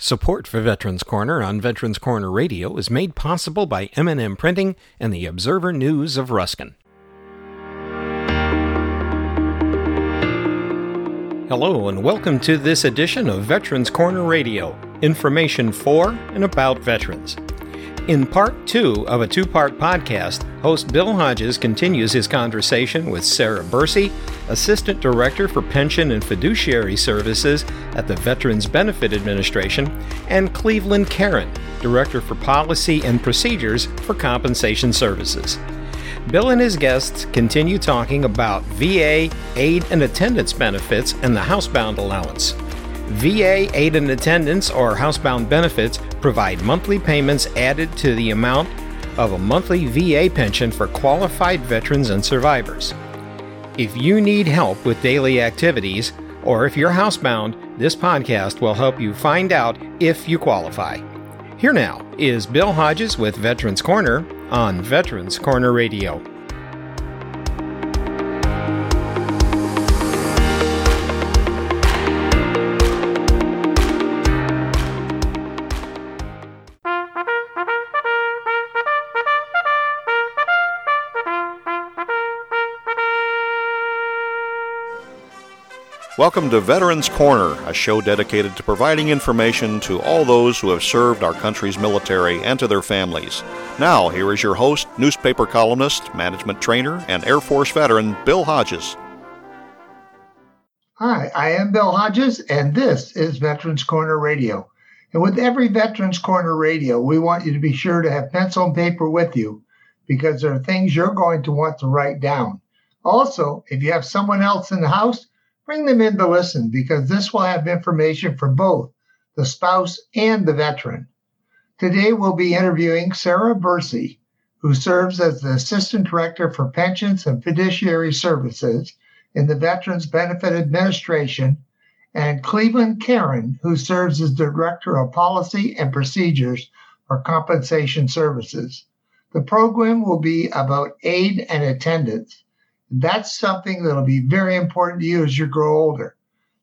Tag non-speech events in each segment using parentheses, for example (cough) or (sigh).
Support for Veterans Corner on Veterans Corner Radio is made possible by M&M Printing and the Observer News of Ruskin. Hello and welcome to this edition of Veterans Corner Radio, information for and about veterans. In part two of a two part podcast, host Bill Hodges continues his conversation with Sarah Bursey, Assistant Director for Pension and Fiduciary Services at the Veterans Benefit Administration, and Cleveland Karen, Director for Policy and Procedures for Compensation Services. Bill and his guests continue talking about VA aid and attendance benefits and the housebound allowance. VA aid in attendance or housebound benefits provide monthly payments added to the amount of a monthly VA pension for qualified veterans and survivors. If you need help with daily activities, or if you're housebound, this podcast will help you find out if you qualify. Here now is Bill Hodges with Veterans Corner on Veterans Corner Radio. Welcome to Veterans Corner, a show dedicated to providing information to all those who have served our country's military and to their families. Now, here is your host, newspaper columnist, management trainer, and Air Force veteran, Bill Hodges. Hi, I am Bill Hodges, and this is Veterans Corner Radio. And with every Veterans Corner Radio, we want you to be sure to have pencil and paper with you because there are things you're going to want to write down. Also, if you have someone else in the house, Bring them in to listen because this will have information for both the spouse and the veteran. Today we'll be interviewing Sarah Bursey, who serves as the Assistant Director for Pensions and Fiduciary Services in the Veterans Benefit Administration, and Cleveland Karen, who serves as Director of Policy and Procedures for Compensation Services. The program will be about aid and attendance that's something that'll be very important to you as you grow older.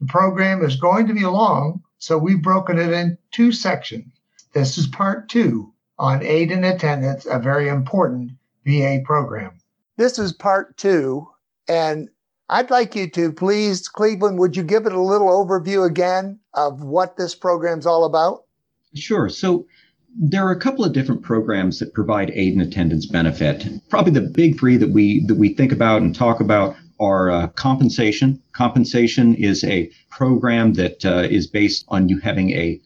The program is going to be long, so we've broken it in two sections. This is part two on aid and attendance, a very important VA program. This is part two, and I'd like you to please, Cleveland, would you give it a little overview again of what this program's all about? Sure. So there are a couple of different programs that provide aid and attendance benefit. Probably the big three that we that we think about and talk about are uh, compensation. Compensation is a program that uh, is based on you having a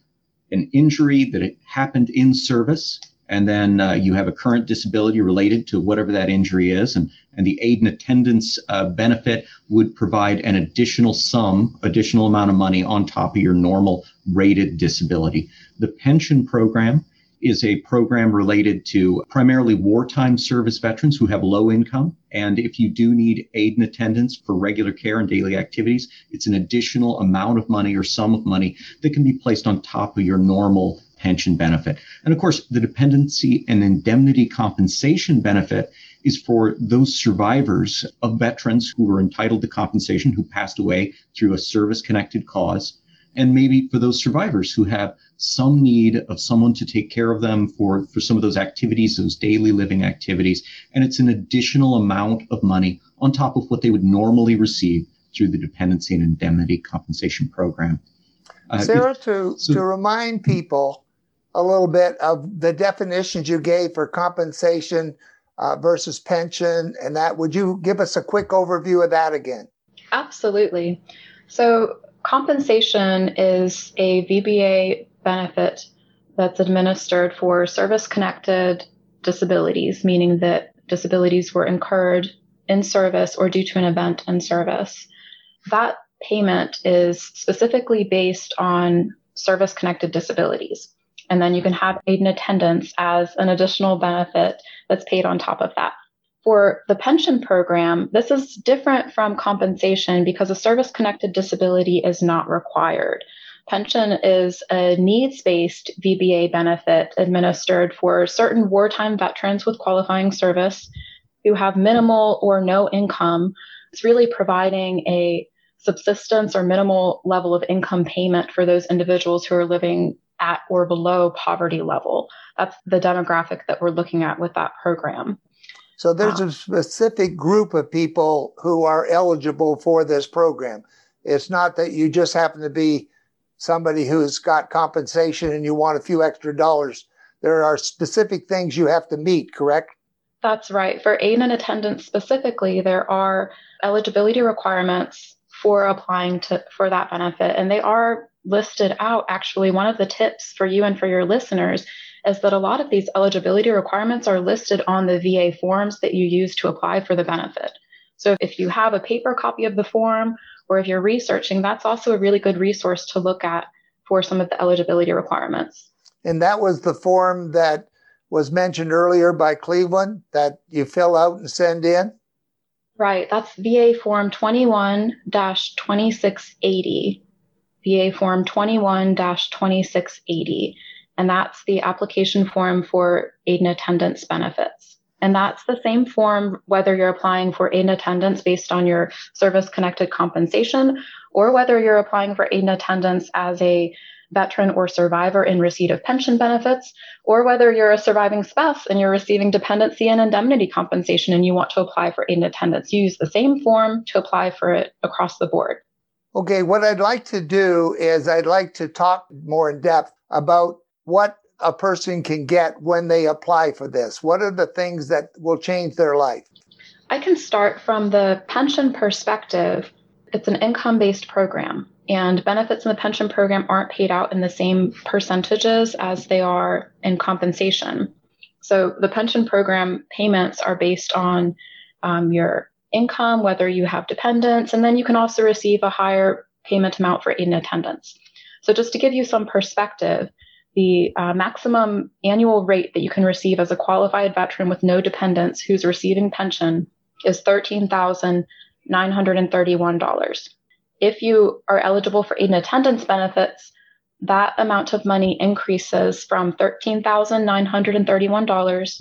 an injury that happened in service, and then uh, you have a current disability related to whatever that injury is, and and the aid and attendance uh, benefit would provide an additional sum, additional amount of money on top of your normal rated disability. The pension program is a program related to primarily wartime service veterans who have low income. And if you do need aid and attendance for regular care and daily activities, it's an additional amount of money or sum of money that can be placed on top of your normal pension benefit. And of course, the dependency and indemnity compensation benefit is for those survivors of veterans who were entitled to compensation who passed away through a service connected cause and maybe for those survivors who have some need of someone to take care of them for, for some of those activities, those daily living activities. And it's an additional amount of money on top of what they would normally receive through the dependency and indemnity compensation program. Uh, Sarah, to, so, to remind people a little bit of the definitions you gave for compensation uh, versus pension and that, would you give us a quick overview of that again? Absolutely. So, compensation is a VBA benefit that's administered for service connected disabilities, meaning that disabilities were incurred in service or due to an event in service. That payment is specifically based on service connected disabilities. And then you can have aid in attendance as an additional benefit that's paid on top of that. For the pension program, this is different from compensation because a service connected disability is not required. Pension is a needs based VBA benefit administered for certain wartime veterans with qualifying service who have minimal or no income. It's really providing a subsistence or minimal level of income payment for those individuals who are living at or below poverty level. That's the demographic that we're looking at with that program. So there's ah. a specific group of people who are eligible for this program. It's not that you just happen to be somebody who's got compensation and you want a few extra dollars. There are specific things you have to meet, correct? That's right. For aid and attendance specifically, there are eligibility requirements for applying to for that benefit and they are listed out actually one of the tips for you and for your listeners is that a lot of these eligibility requirements are listed on the VA forms that you use to apply for the benefit. So if you have a paper copy of the form or if you're researching, that's also a really good resource to look at for some of the eligibility requirements. And that was the form that was mentioned earlier by Cleveland that you fill out and send in? Right. That's VA Form 21 2680. VA Form 21 2680. And that's the application form for aid and attendance benefits. And that's the same form whether you're applying for aid and attendance based on your service connected compensation or whether you're applying for aid and attendance as a veteran or survivor in receipt of pension benefits, or whether you're a surviving spouse and you're receiving dependency and indemnity compensation and you want to apply for aid and attendance. You use the same form to apply for it across the board. Okay, what I'd like to do is I'd like to talk more in depth about what a person can get when they apply for this. What are the things that will change their life? I can start from the pension perspective. It's an income based program and benefits in the pension program aren't paid out in the same percentages as they are in compensation. So the pension program payments are based on um, your income, whether you have dependents, and then you can also receive a higher payment amount for aid attendance. So just to give you some perspective, the uh, maximum annual rate that you can receive as a qualified veteran with no dependents who's receiving pension is $13,931 if you are eligible for aid and attendance benefits, that amount of money increases from $13,931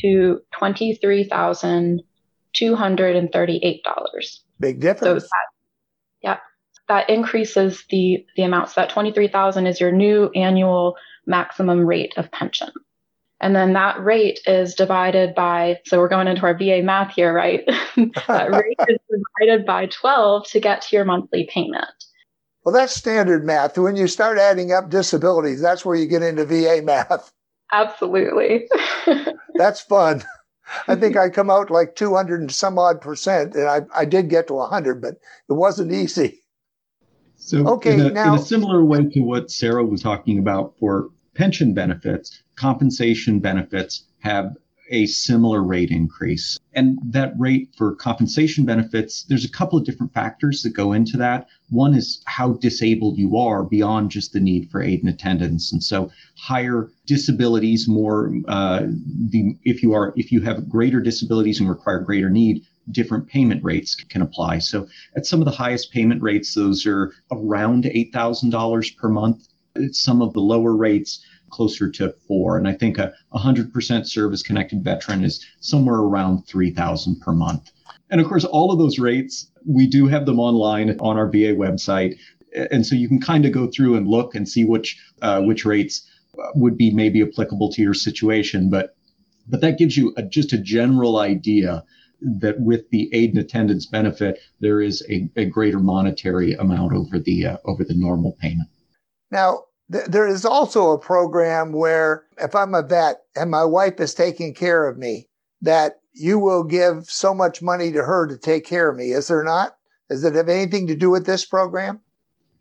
to $23,238. Big difference. So that, yeah, that increases the, the amount. So that 23,000 is your new annual maximum rate of pension. And then that rate is divided by, so we're going into our VA math here, right? (laughs) that (laughs) rate is divided by 12 to get to your monthly payment. Well, that's standard math. When you start adding up disabilities, that's where you get into VA math. Absolutely. (laughs) that's fun. I think I come out like 200 and some odd percent, and I, I did get to 100, but it wasn't easy. So, okay, in a, now, in a similar way to what Sarah was talking about for pension benefits, compensation benefits have a similar rate increase. And that rate for compensation benefits, there's a couple of different factors that go into that. One is how disabled you are beyond just the need for aid and attendance. And so higher disabilities, more, uh, the, if you are, if you have greater disabilities and require greater need, different payment rates can apply. So at some of the highest payment rates, those are around $8,000 per month. Some of the lower rates closer to four. And I think a 100% service connected veteran is somewhere around 3,000 per month. And of course, all of those rates, we do have them online on our VA website. And so you can kind of go through and look and see which, uh, which rates would be maybe applicable to your situation. But, but that gives you a, just a general idea that with the aid and attendance benefit, there is a, a greater monetary amount over the, uh, over the normal payment. Now, there is also a program where if I'm a vet and my wife is taking care of me, that you will give so much money to her to take care of me. Is there not? Does it have anything to do with this program?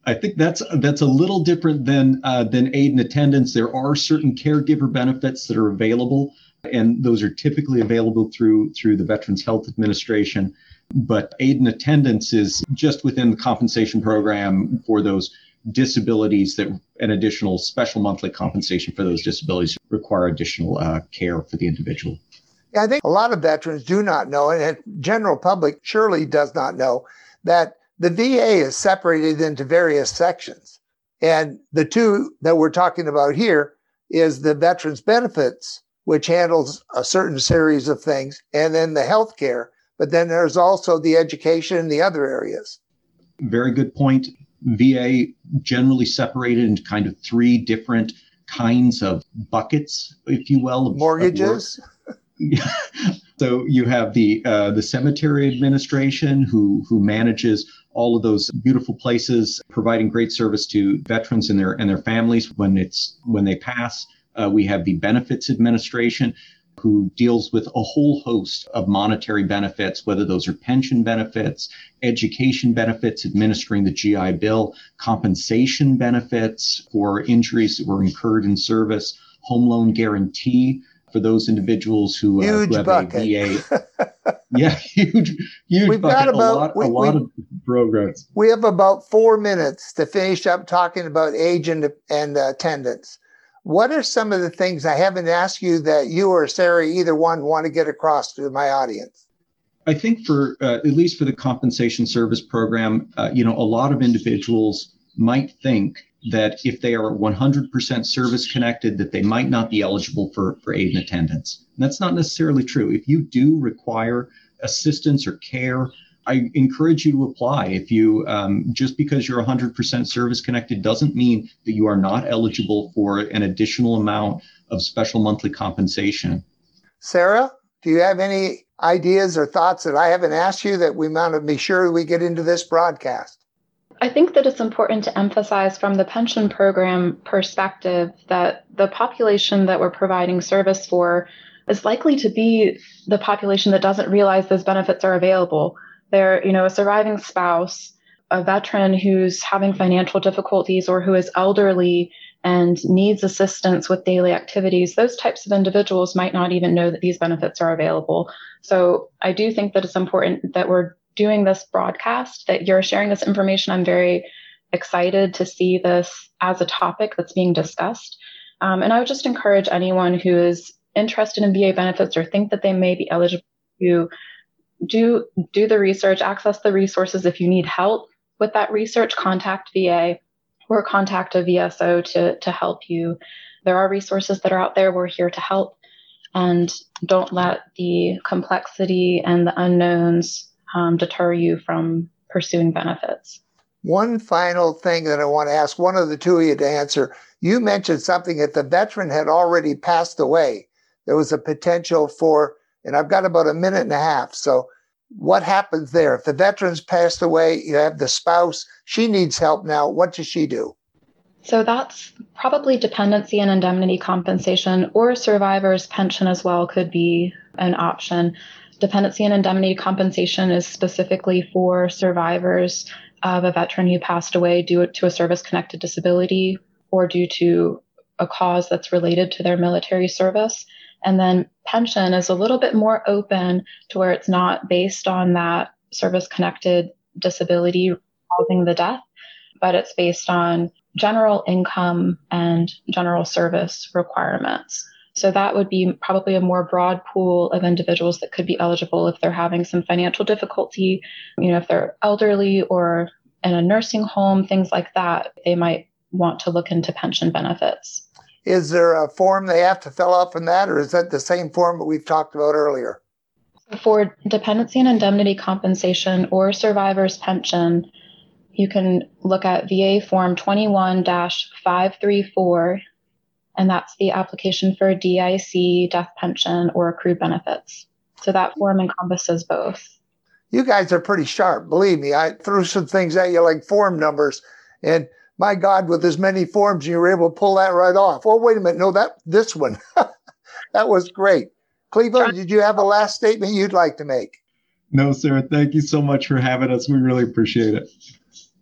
I think that's that's a little different than uh, than aid and attendance. There are certain caregiver benefits that are available, and those are typically available through through the Veterans Health Administration. But aid and attendance is just within the compensation program for those disabilities that an additional special monthly compensation for those disabilities require additional uh, care for the individual. Yeah, I think a lot of veterans do not know, and the general public surely does not know that the VA is separated into various sections. And the two that we're talking about here is the veterans benefits, which handles a certain series of things, and then the health care. But then there's also the education and the other areas. Very good point VA generally separated into kind of three different kinds of buckets, if you will. Of, Mortgages. (laughs) so you have the uh, the cemetery administration who who manages all of those beautiful places, providing great service to veterans and their and their families when it's when they pass. Uh, we have the benefits administration, who deals with a whole host of monetary benefits, whether those are pension benefits, education benefits, administering the GI Bill, compensation benefits for injuries that were incurred in service, home loan guarantee for those individuals who, uh, who have bucket. a VA. (laughs) yeah, huge, huge We've bucket. Got about, a lot, we, a lot we, of programs. We have about four minutes to finish up talking about age and, and uh, attendance. What are some of the things I haven't asked you that you or Sarah, either one, want to get across to my audience? I think for uh, at least for the compensation service program, uh, you know, a lot of individuals might think that if they are 100% service connected, that they might not be eligible for, for aid and attendance. And that's not necessarily true. If you do require assistance or care I encourage you to apply. If you um, just because you're 100% service connected doesn't mean that you are not eligible for an additional amount of special monthly compensation. Sarah, do you have any ideas or thoughts that I haven't asked you that we want to be sure we get into this broadcast? I think that it's important to emphasize from the pension program perspective that the population that we're providing service for is likely to be the population that doesn't realize those benefits are available. They're, you know, a surviving spouse, a veteran who's having financial difficulties or who is elderly and needs assistance with daily activities, those types of individuals might not even know that these benefits are available. So I do think that it's important that we're doing this broadcast, that you're sharing this information. I'm very excited to see this as a topic that's being discussed. Um, and I would just encourage anyone who is interested in VA benefits or think that they may be eligible to do do the research, access the resources. If you need help with that research, contact VA or contact a VSO to to help you. There are resources that are out there. We're here to help, and don't let the complexity and the unknowns um, deter you from pursuing benefits. One final thing that I want to ask one of the two of you to answer. You mentioned something that the veteran had already passed away. There was a potential for and I've got about a minute and a half. So, what happens there? If the veteran's passed away, you have the spouse, she needs help now. What does she do? So, that's probably dependency and indemnity compensation, or survivor's pension as well could be an option. Dependency and indemnity compensation is specifically for survivors of a veteran who passed away due to a service connected disability or due to a cause that's related to their military service. And then pension is a little bit more open to where it's not based on that service connected disability causing the death, but it's based on general income and general service requirements. So that would be probably a more broad pool of individuals that could be eligible if they're having some financial difficulty, you know, if they're elderly or in a nursing home, things like that, they might want to look into pension benefits. Is there a form they have to fill out from that, or is that the same form that we've talked about earlier? For dependency and indemnity compensation or survivor's pension, you can look at VA Form 21 534, and that's the application for DIC, death pension, or accrued benefits. So that form encompasses both. You guys are pretty sharp. Believe me, I threw some things at you like form numbers, and my God, with as many forms, you were able to pull that right off. Oh, wait a minute. No, that this one. (laughs) that was great. Cleveland, did you have a last statement you'd like to make? No, sir. Thank you so much for having us. We really appreciate it.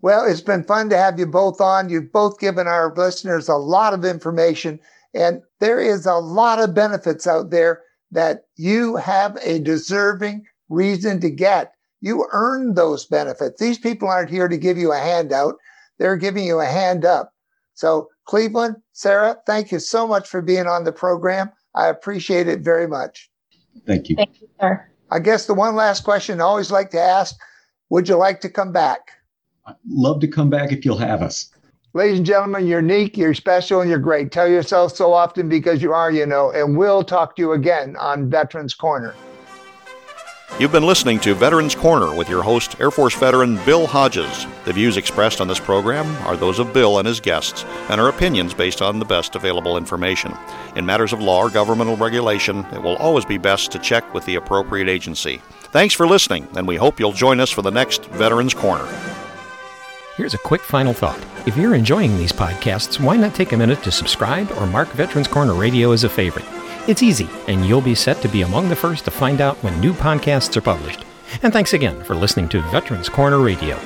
Well, it's been fun to have you both on. You've both given our listeners a lot of information, and there is a lot of benefits out there that you have a deserving reason to get. You earn those benefits. These people aren't here to give you a handout. They're giving you a hand up. So, Cleveland, Sarah, thank you so much for being on the program. I appreciate it very much. Thank you. Thank you, sir. I guess the one last question I always like to ask Would you like to come back? I'd love to come back if you'll have us. Ladies and gentlemen, you're unique, you're special, and you're great. Tell yourself so often because you are, you know, and we'll talk to you again on Veterans Corner. You've been listening to Veterans Corner with your host, Air Force veteran Bill Hodges. The views expressed on this program are those of Bill and his guests and are opinions based on the best available information. In matters of law or governmental regulation, it will always be best to check with the appropriate agency. Thanks for listening, and we hope you'll join us for the next Veterans Corner. Here's a quick final thought. If you're enjoying these podcasts, why not take a minute to subscribe or mark Veterans Corner Radio as a favorite? It's easy, and you'll be set to be among the first to find out when new podcasts are published. And thanks again for listening to Veterans Corner Radio.